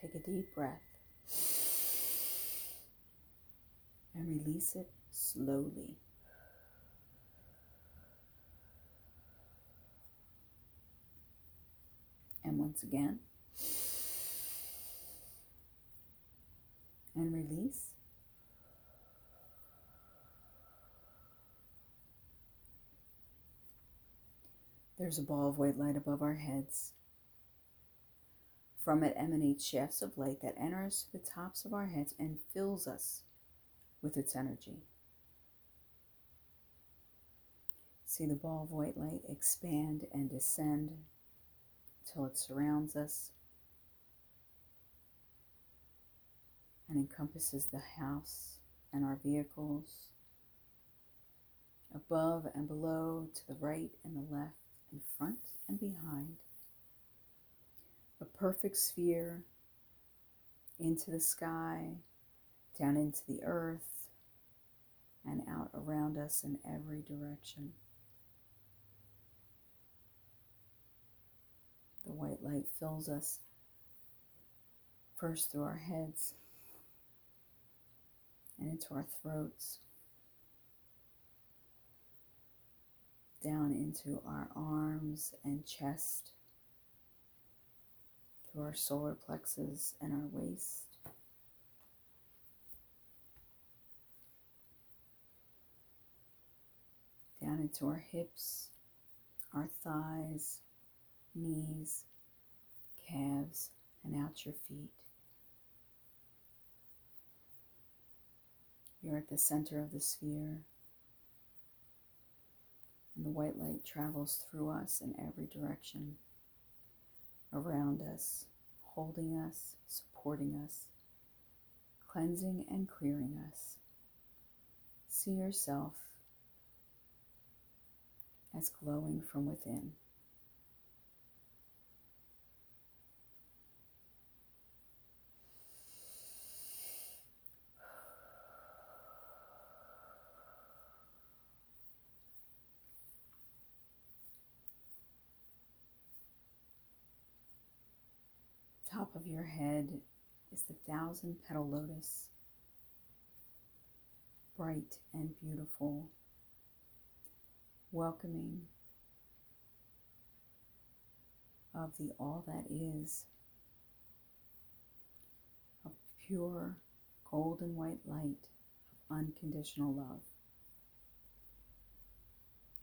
Take a deep breath and release it slowly. And once again, and release. There's a ball of white light above our heads. From it emanate shafts of light that enter us to the tops of our heads and fills us with its energy. See the ball of white light expand and descend until it surrounds us and encompasses the house and our vehicles, above and below, to the right and the left, in front and behind. A perfect sphere into the sky, down into the earth, and out around us in every direction. The white light fills us first through our heads and into our throats, down into our arms and chest, through our solar plexus and our waist. Down into our hips, our thighs, knees, calves, and out your feet. You're at the center of the sphere, and the white light travels through us in every direction, around us, holding us, supporting us, cleansing and clearing us. See yourself as glowing from within. Top of your head is the thousand petal lotus, bright and beautiful, welcoming of the all that is, of pure golden white light of unconditional love.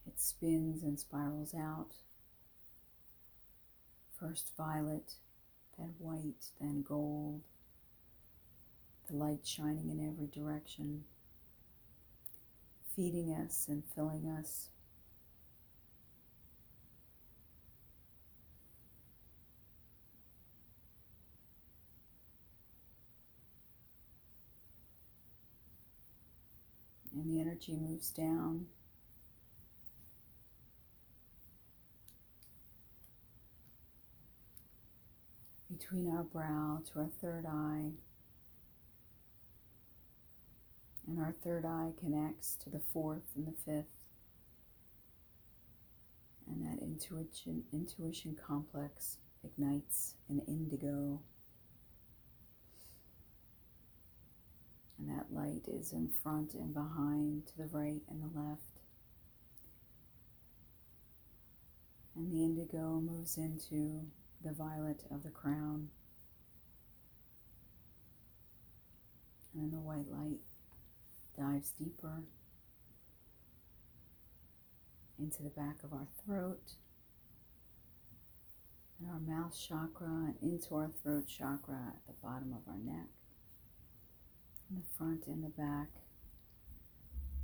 It spins and spirals out, first violet then white, then gold, the light shining in every direction, feeding us and filling us. And the energy moves down between our brow to our third eye. And our third eye connects to the fourth and the fifth. And that intuition, intuition complex ignites an indigo. And that light is in front and behind, to the right and the left. And the indigo moves into the violet of the crown. And then the white light dives deeper into the back of our throat and our mouth chakra and into our throat chakra at the bottom of our neck. In the front and the back,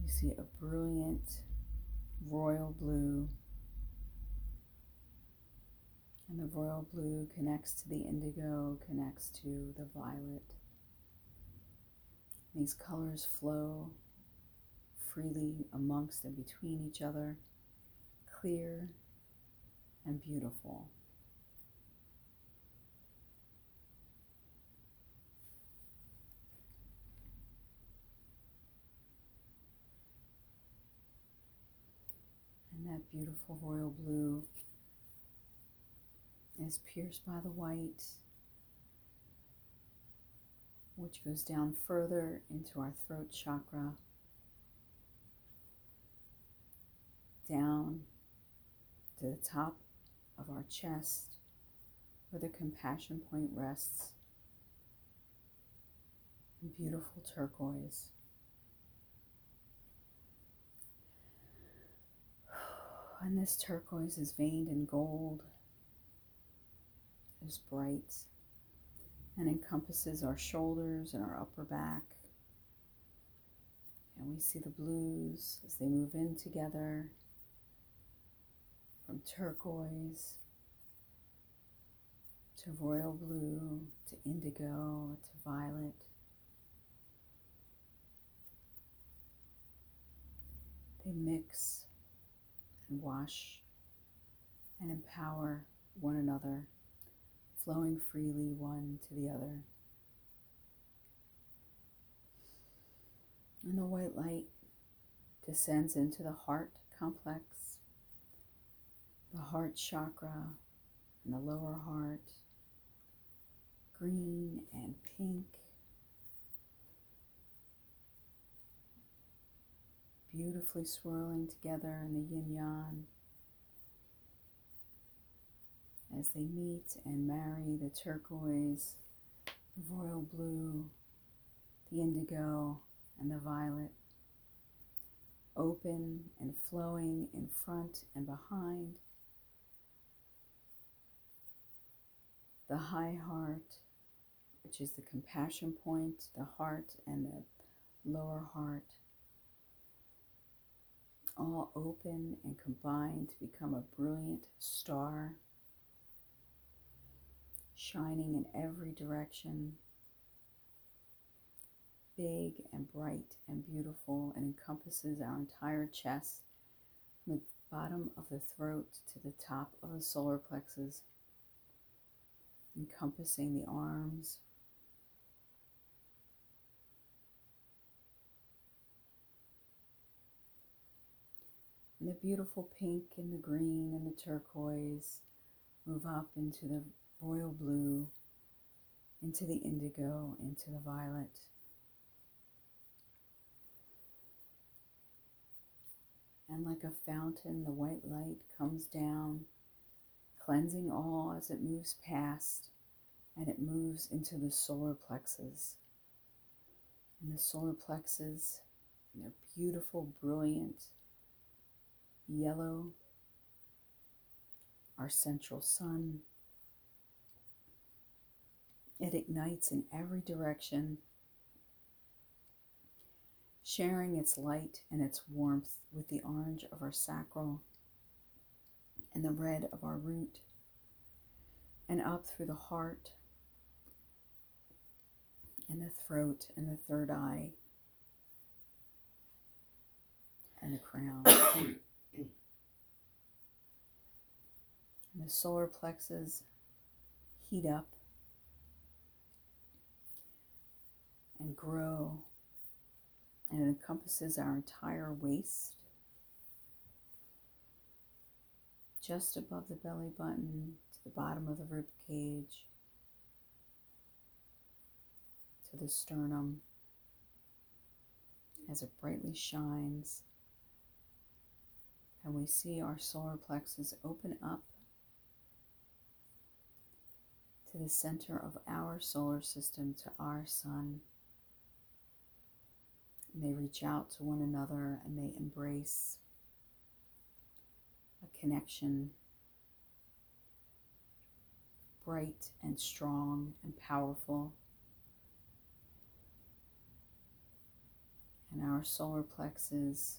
you see a brilliant royal blue and the royal blue connects to the indigo, connects to the violet. These colors flow freely amongst and between each other, clear and beautiful. And that beautiful royal blue is pierced by the white which goes down further into our throat chakra, down to the top of our chest where the compassion point rests in beautiful turquoise. And this turquoise is veined in gold. Is bright and encompasses our shoulders and our upper back. And we see the blues as they move in together from turquoise to royal blue to indigo to violet. They mix and wash and empower one another flowing freely one to the other. And the white light descends into the heart complex, the heart chakra, and the lower heart, green and pink. Beautifully swirling together in the yin yang. As they meet and marry. The turquoise, the royal blue, the indigo, and the violet, open and flowing in front and behind. The high heart, which is the compassion point, the heart and the lower heart, all open and combined to become a brilliant star shining in every direction, big and bright and beautiful, and encompasses our entire chest from the bottom of the throat to the top of the solar plexus, encompassing the arms. And the beautiful pink and the green and the turquoise move up into the royal blue into the indigo, into the violet. And like a fountain, the white light comes down, cleansing all as it moves past, and it moves into the solar plexus. And the solar plexus, and their beautiful, brilliant yellow, our central sun, it ignites in every direction, sharing its light and its warmth with the orange of our sacral and the red of our root, and up through the heart and the throat and the third eye and the crown. and the solar plexus heat up and grow. And it encompasses our entire waist, just above the belly button to the bottom of the rib cage, to the sternum, as it brightly shines. And we see our solar plexus open up to the center of our solar system, to our sun. And they reach out to one another and they embrace a connection, bright and strong and powerful. And our solar plexus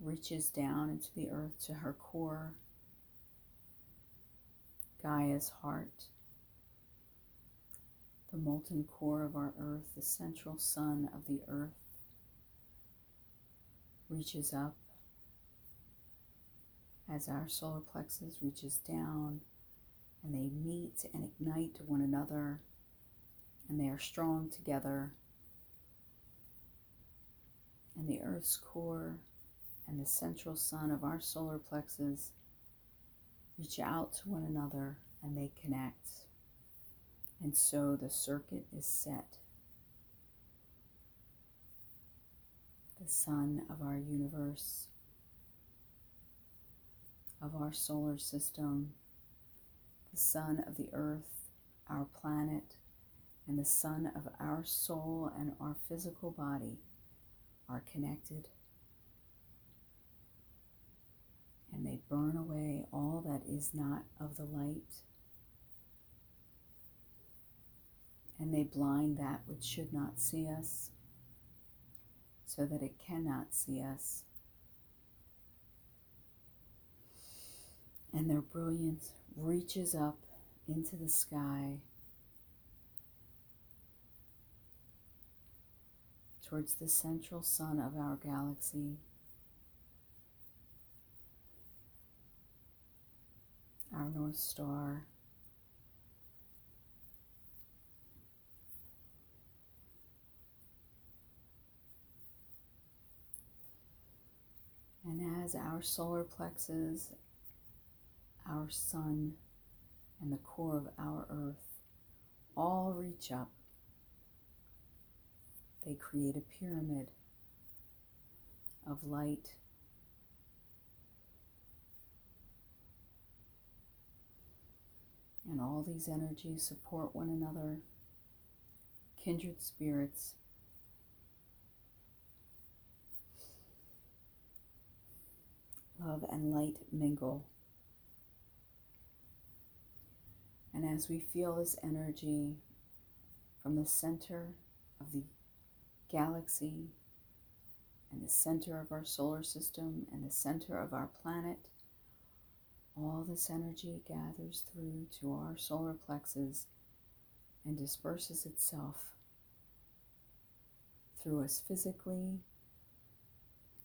reaches down into the earth to her core, Gaia's heart the molten core of our earth, the central sun of the earth, reaches up as our solar plexus reaches down and they meet and ignite one another and they are strong together. And the earth's core and the central sun of our solar plexus reach out to one another and they connect And so the circuit is set. The sun of our universe, of our solar system, the sun of the earth, our planet, and the sun of our soul and our physical body are connected. And they burn away all that is not of the light. And they blind that which should not see us so that it cannot see us. And their brilliance reaches up into the sky towards the central sun of our galaxy. Our North Star. And as our solar plexus, our sun, and the core of our earth all reach up they create a pyramid of light. And all these energies support one another, kindred spirits. Love and light mingle. And as we feel this energy from the center of the galaxy and the center of our solar system and the center of our planet, all this energy gathers through to our solar plexus and disperses itself through us physically,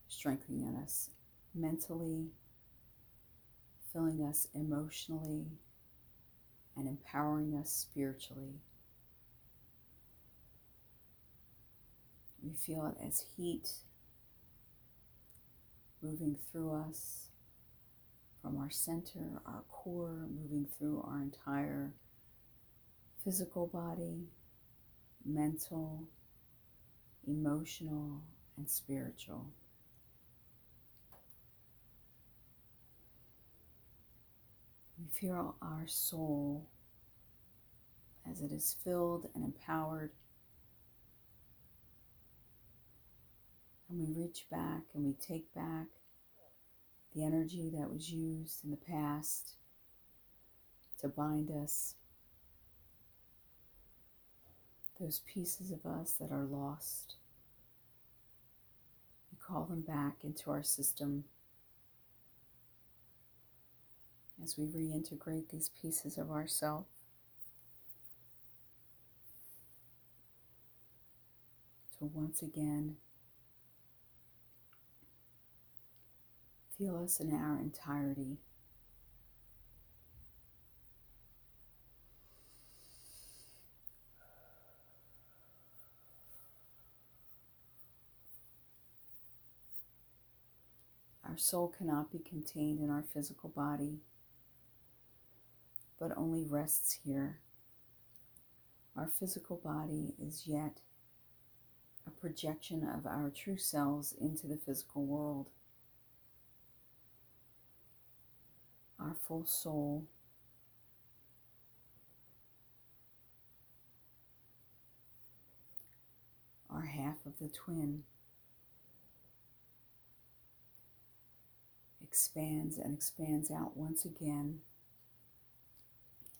strengthening us mentally, filling us emotionally, and empowering us spiritually. We feel it as heat moving through us from our center, our core, moving through our entire physical body, mental, emotional, and spiritual. We feel our soul as it is filled and empowered And we reach back and we take back the energy that was used in the past to bind us, those pieces of us that are lost. We call them back into our system as we reintegrate these pieces of ourself. So once again, Feel us in our entirety. Our soul cannot be contained in our physical body, but only rests here. Our physical body is yet a projection of our true selves into the physical world. our full soul. Our half of the twin expands and expands out once again.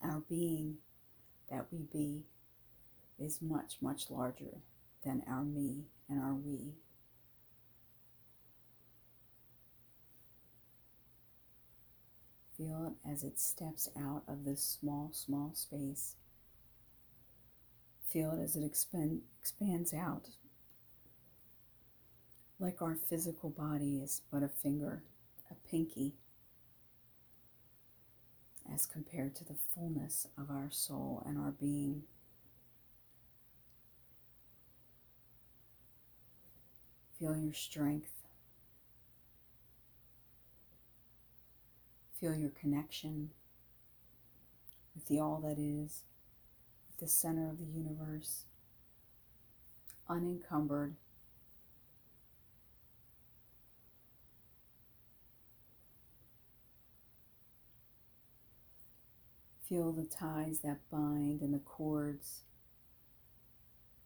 Our being that we be is much, much larger than our me and our we. Feel it as it steps out of this small, small space. Feel it as it expand, expands out. Like our physical body is but a finger, a pinky, as compared to the fullness of our soul and our being. Feel your strength Feel your connection with the all that is, with the center of the universe, unencumbered. Feel the ties that bind and the cords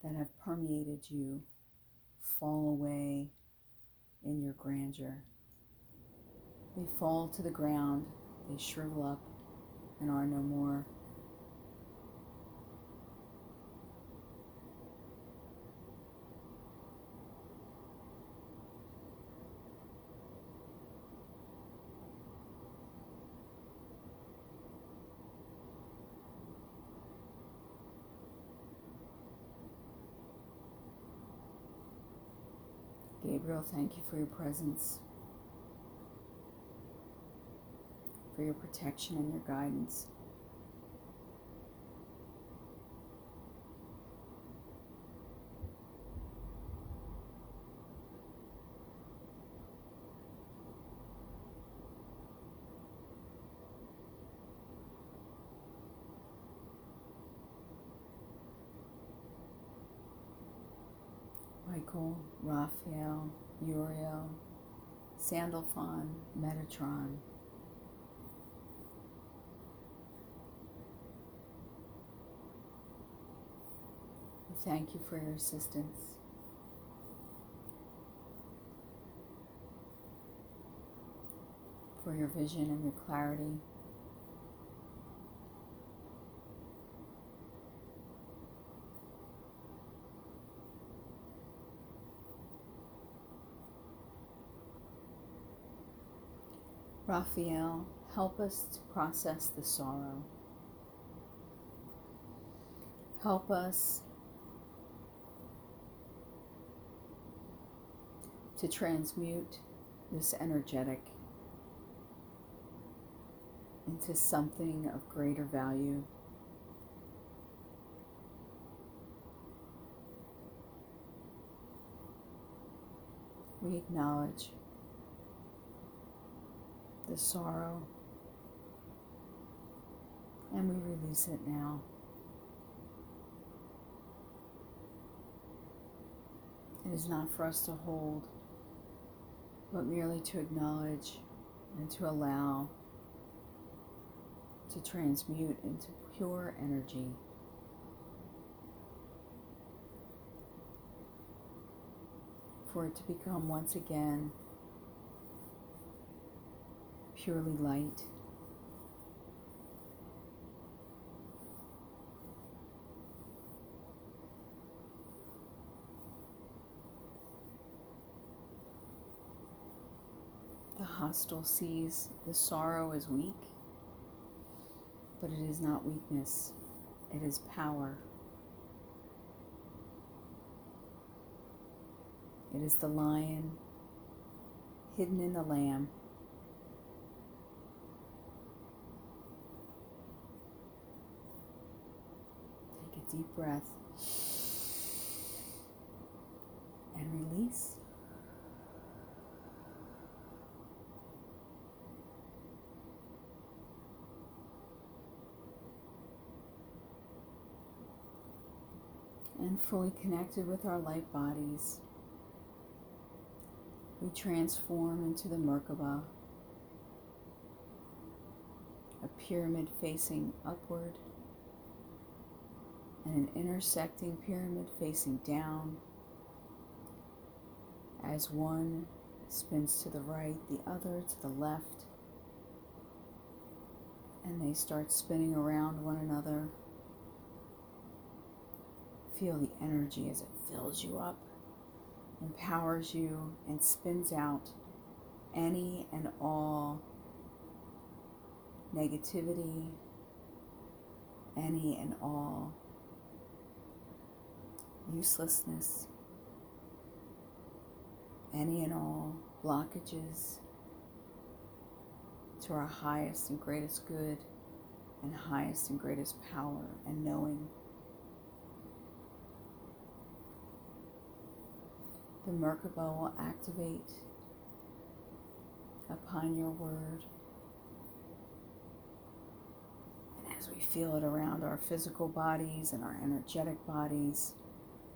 that have permeated you fall away in your grandeur. They fall to the ground, they shrivel up and are no more. Gabriel, thank you for your presence, for your protection and your guidance. Michael, Raphael, Uriel, Sandalphon, Metatron. Thank you for your assistance. For your vision and your clarity. Raphael, help us to process the sorrow. Help us to transmute this energetic into something of greater value. We acknowledge the sorrow and we release it now. It is not for us to hold, but merely to acknowledge and to allow to transmute into pure energy. For it to become once again purely light. The hostile sees the sorrow as weak, but it is not weakness, it is power. It is the lion hidden in the lamb. Deep breath and release. And fully connected with our light bodies, we transform into the Merkaba, a pyramid facing upward an intersecting pyramid facing down. As one spins to the right, the other to the left, and they start spinning around one another. Feel the energy as it fills you up, empowers you, and spins out any and all negativity, any and all uselessness, any and all blockages to our highest and greatest good and highest and greatest power and knowing. The Merkaba will activate upon your word. And As we feel it around our physical bodies and our energetic bodies,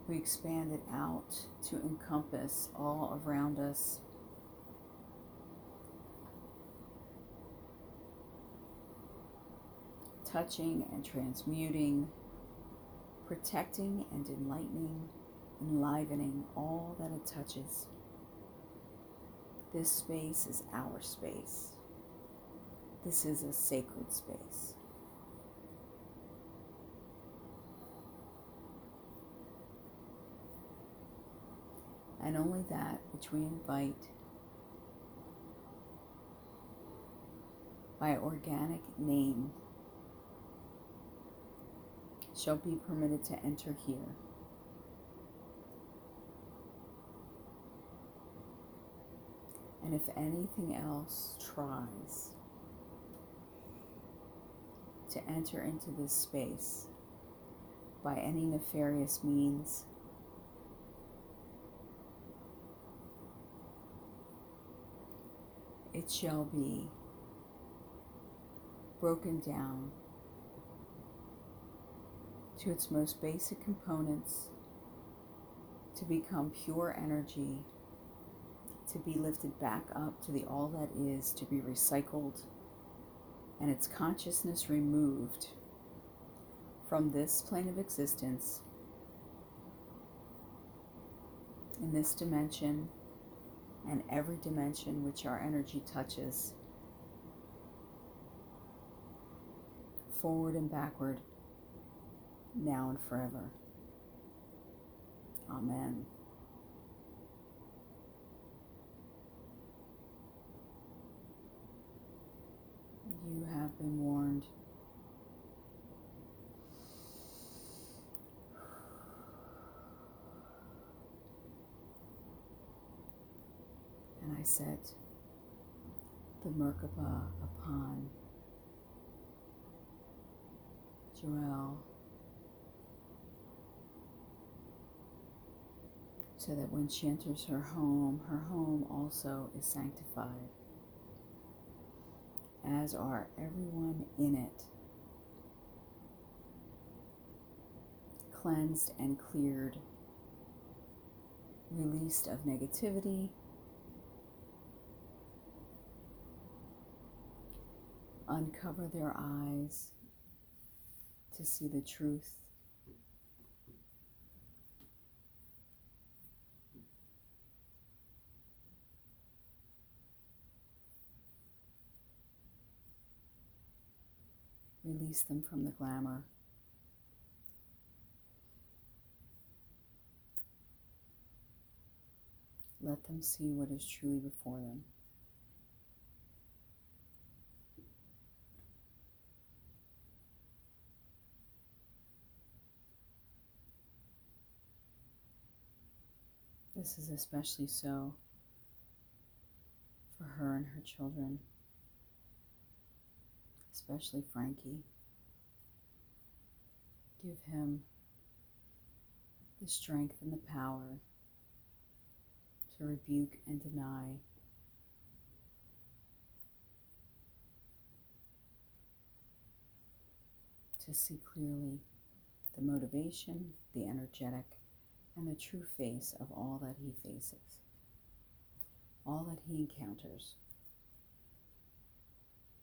we expand it out to encompass all around us. Touching and transmuting, protecting and enlightening, enlivening all that it touches. This space is our space. This is a sacred space. And only that which we invite by organic name shall be permitted to enter here. And if anything else tries to enter into this space by any nefarious means, it shall be broken down to its most basic components to become pure energy, to be lifted back up to the all that is, to be recycled, and its consciousness removed from this plane of existence in this dimension and every dimension which our energy touches, forward and backward, now and forever. Amen. You have been warned. Set the Merkaba upon Jarrell so that when she enters her home, her home also is sanctified, as are everyone in it, cleansed and cleared, released of negativity uncover their eyes to see the truth. Release them from the glamour. Let them see what is truly before them. This is especially so for her and her children, especially Frankie. Give him the strength and the power to rebuke and deny. To see clearly the motivation, the energetic, and the true face of all that he faces, all that he encounters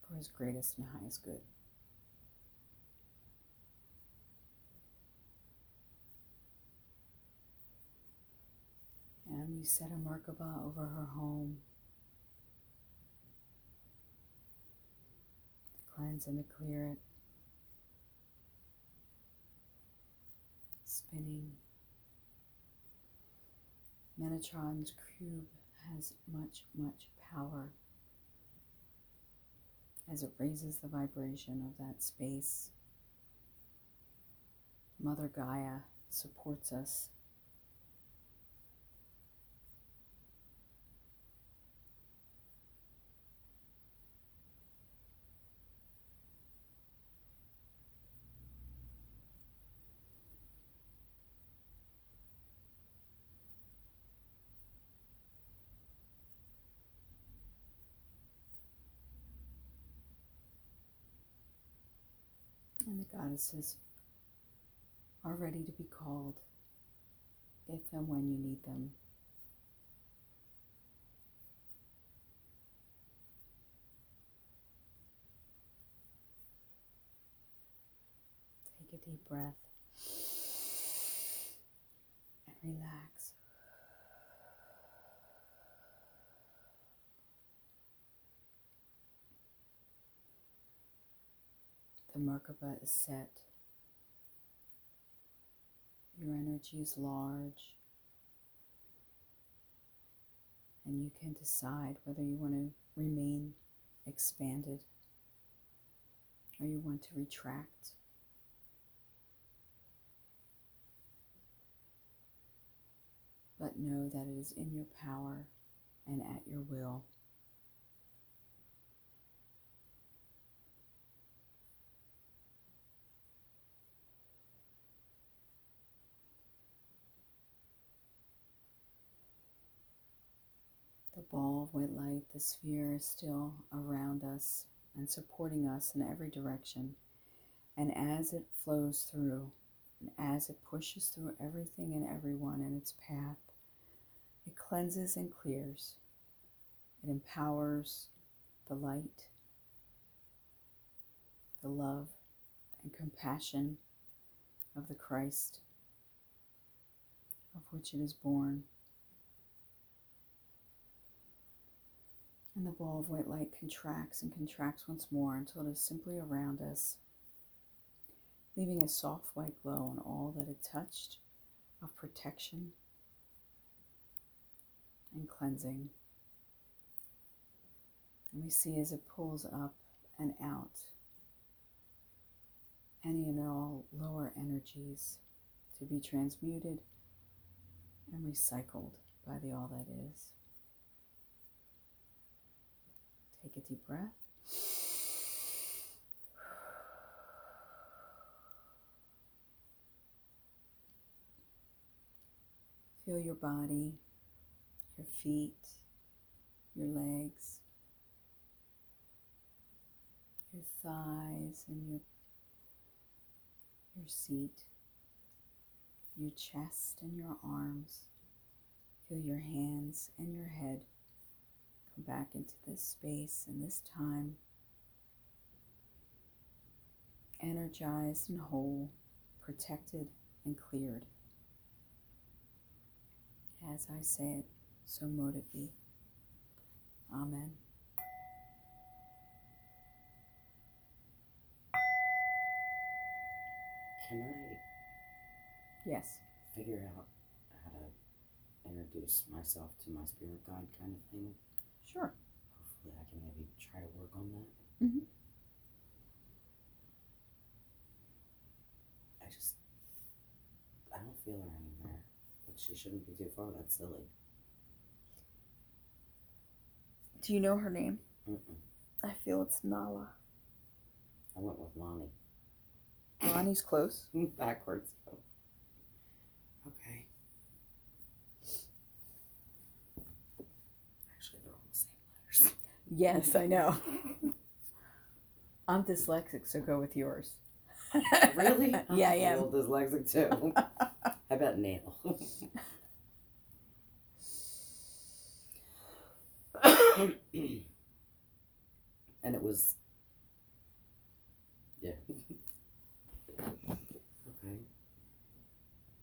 for his greatest and highest good. And we set a Merkaba over her home to cleanse and to clear it. Spinning Metatron's cube has much, much power as it raises the vibration of that space. Mother Gaia supports us the goddesses are ready to be called if and when you need them. Take a deep breath and relax. The Merkaba is set. Your energy is large. And you can decide whether you want to remain expanded or you want to retract. But know that it is in your power and at your will. The ball of white light, the sphere is still around us and supporting us in every direction. And as it flows through, and as it pushes through everything and everyone in its path, it cleanses and clears. It empowers the light, the love, and compassion of the Christ of which it is born. And the ball of white light contracts and contracts once more until it is simply around us, leaving a soft white glow on all that it touched of protection and cleansing. And we see as it pulls up and out any and all lower energies to be transmuted and recycled by the all that is. Take a deep breath. Feel your body, your feet, your legs, your thighs, and your, your seat, your chest and your arms. Feel your hands and your head come back into this space and this time, energized and whole, protected and cleared. As I say it, so mote it be. Amen. Can I Yes. figure out how to introduce myself to my spirit guide kind of thing? Sure. Hopefully, I can maybe try to work on that. Mhm. I just, I don't feel her anywhere. But she shouldn't be too far. That's silly. Do you know her name? Mm-mm. I feel it's Nala. I went with Lonnie. Lonnie's close. Backwards. Oh. Okay. Actually, they're all the same letters. Yes, I know. I'm dyslexic, so go with yours. really? Yeah, I I'm a little dyslexic too. How about nail. and it was, yeah.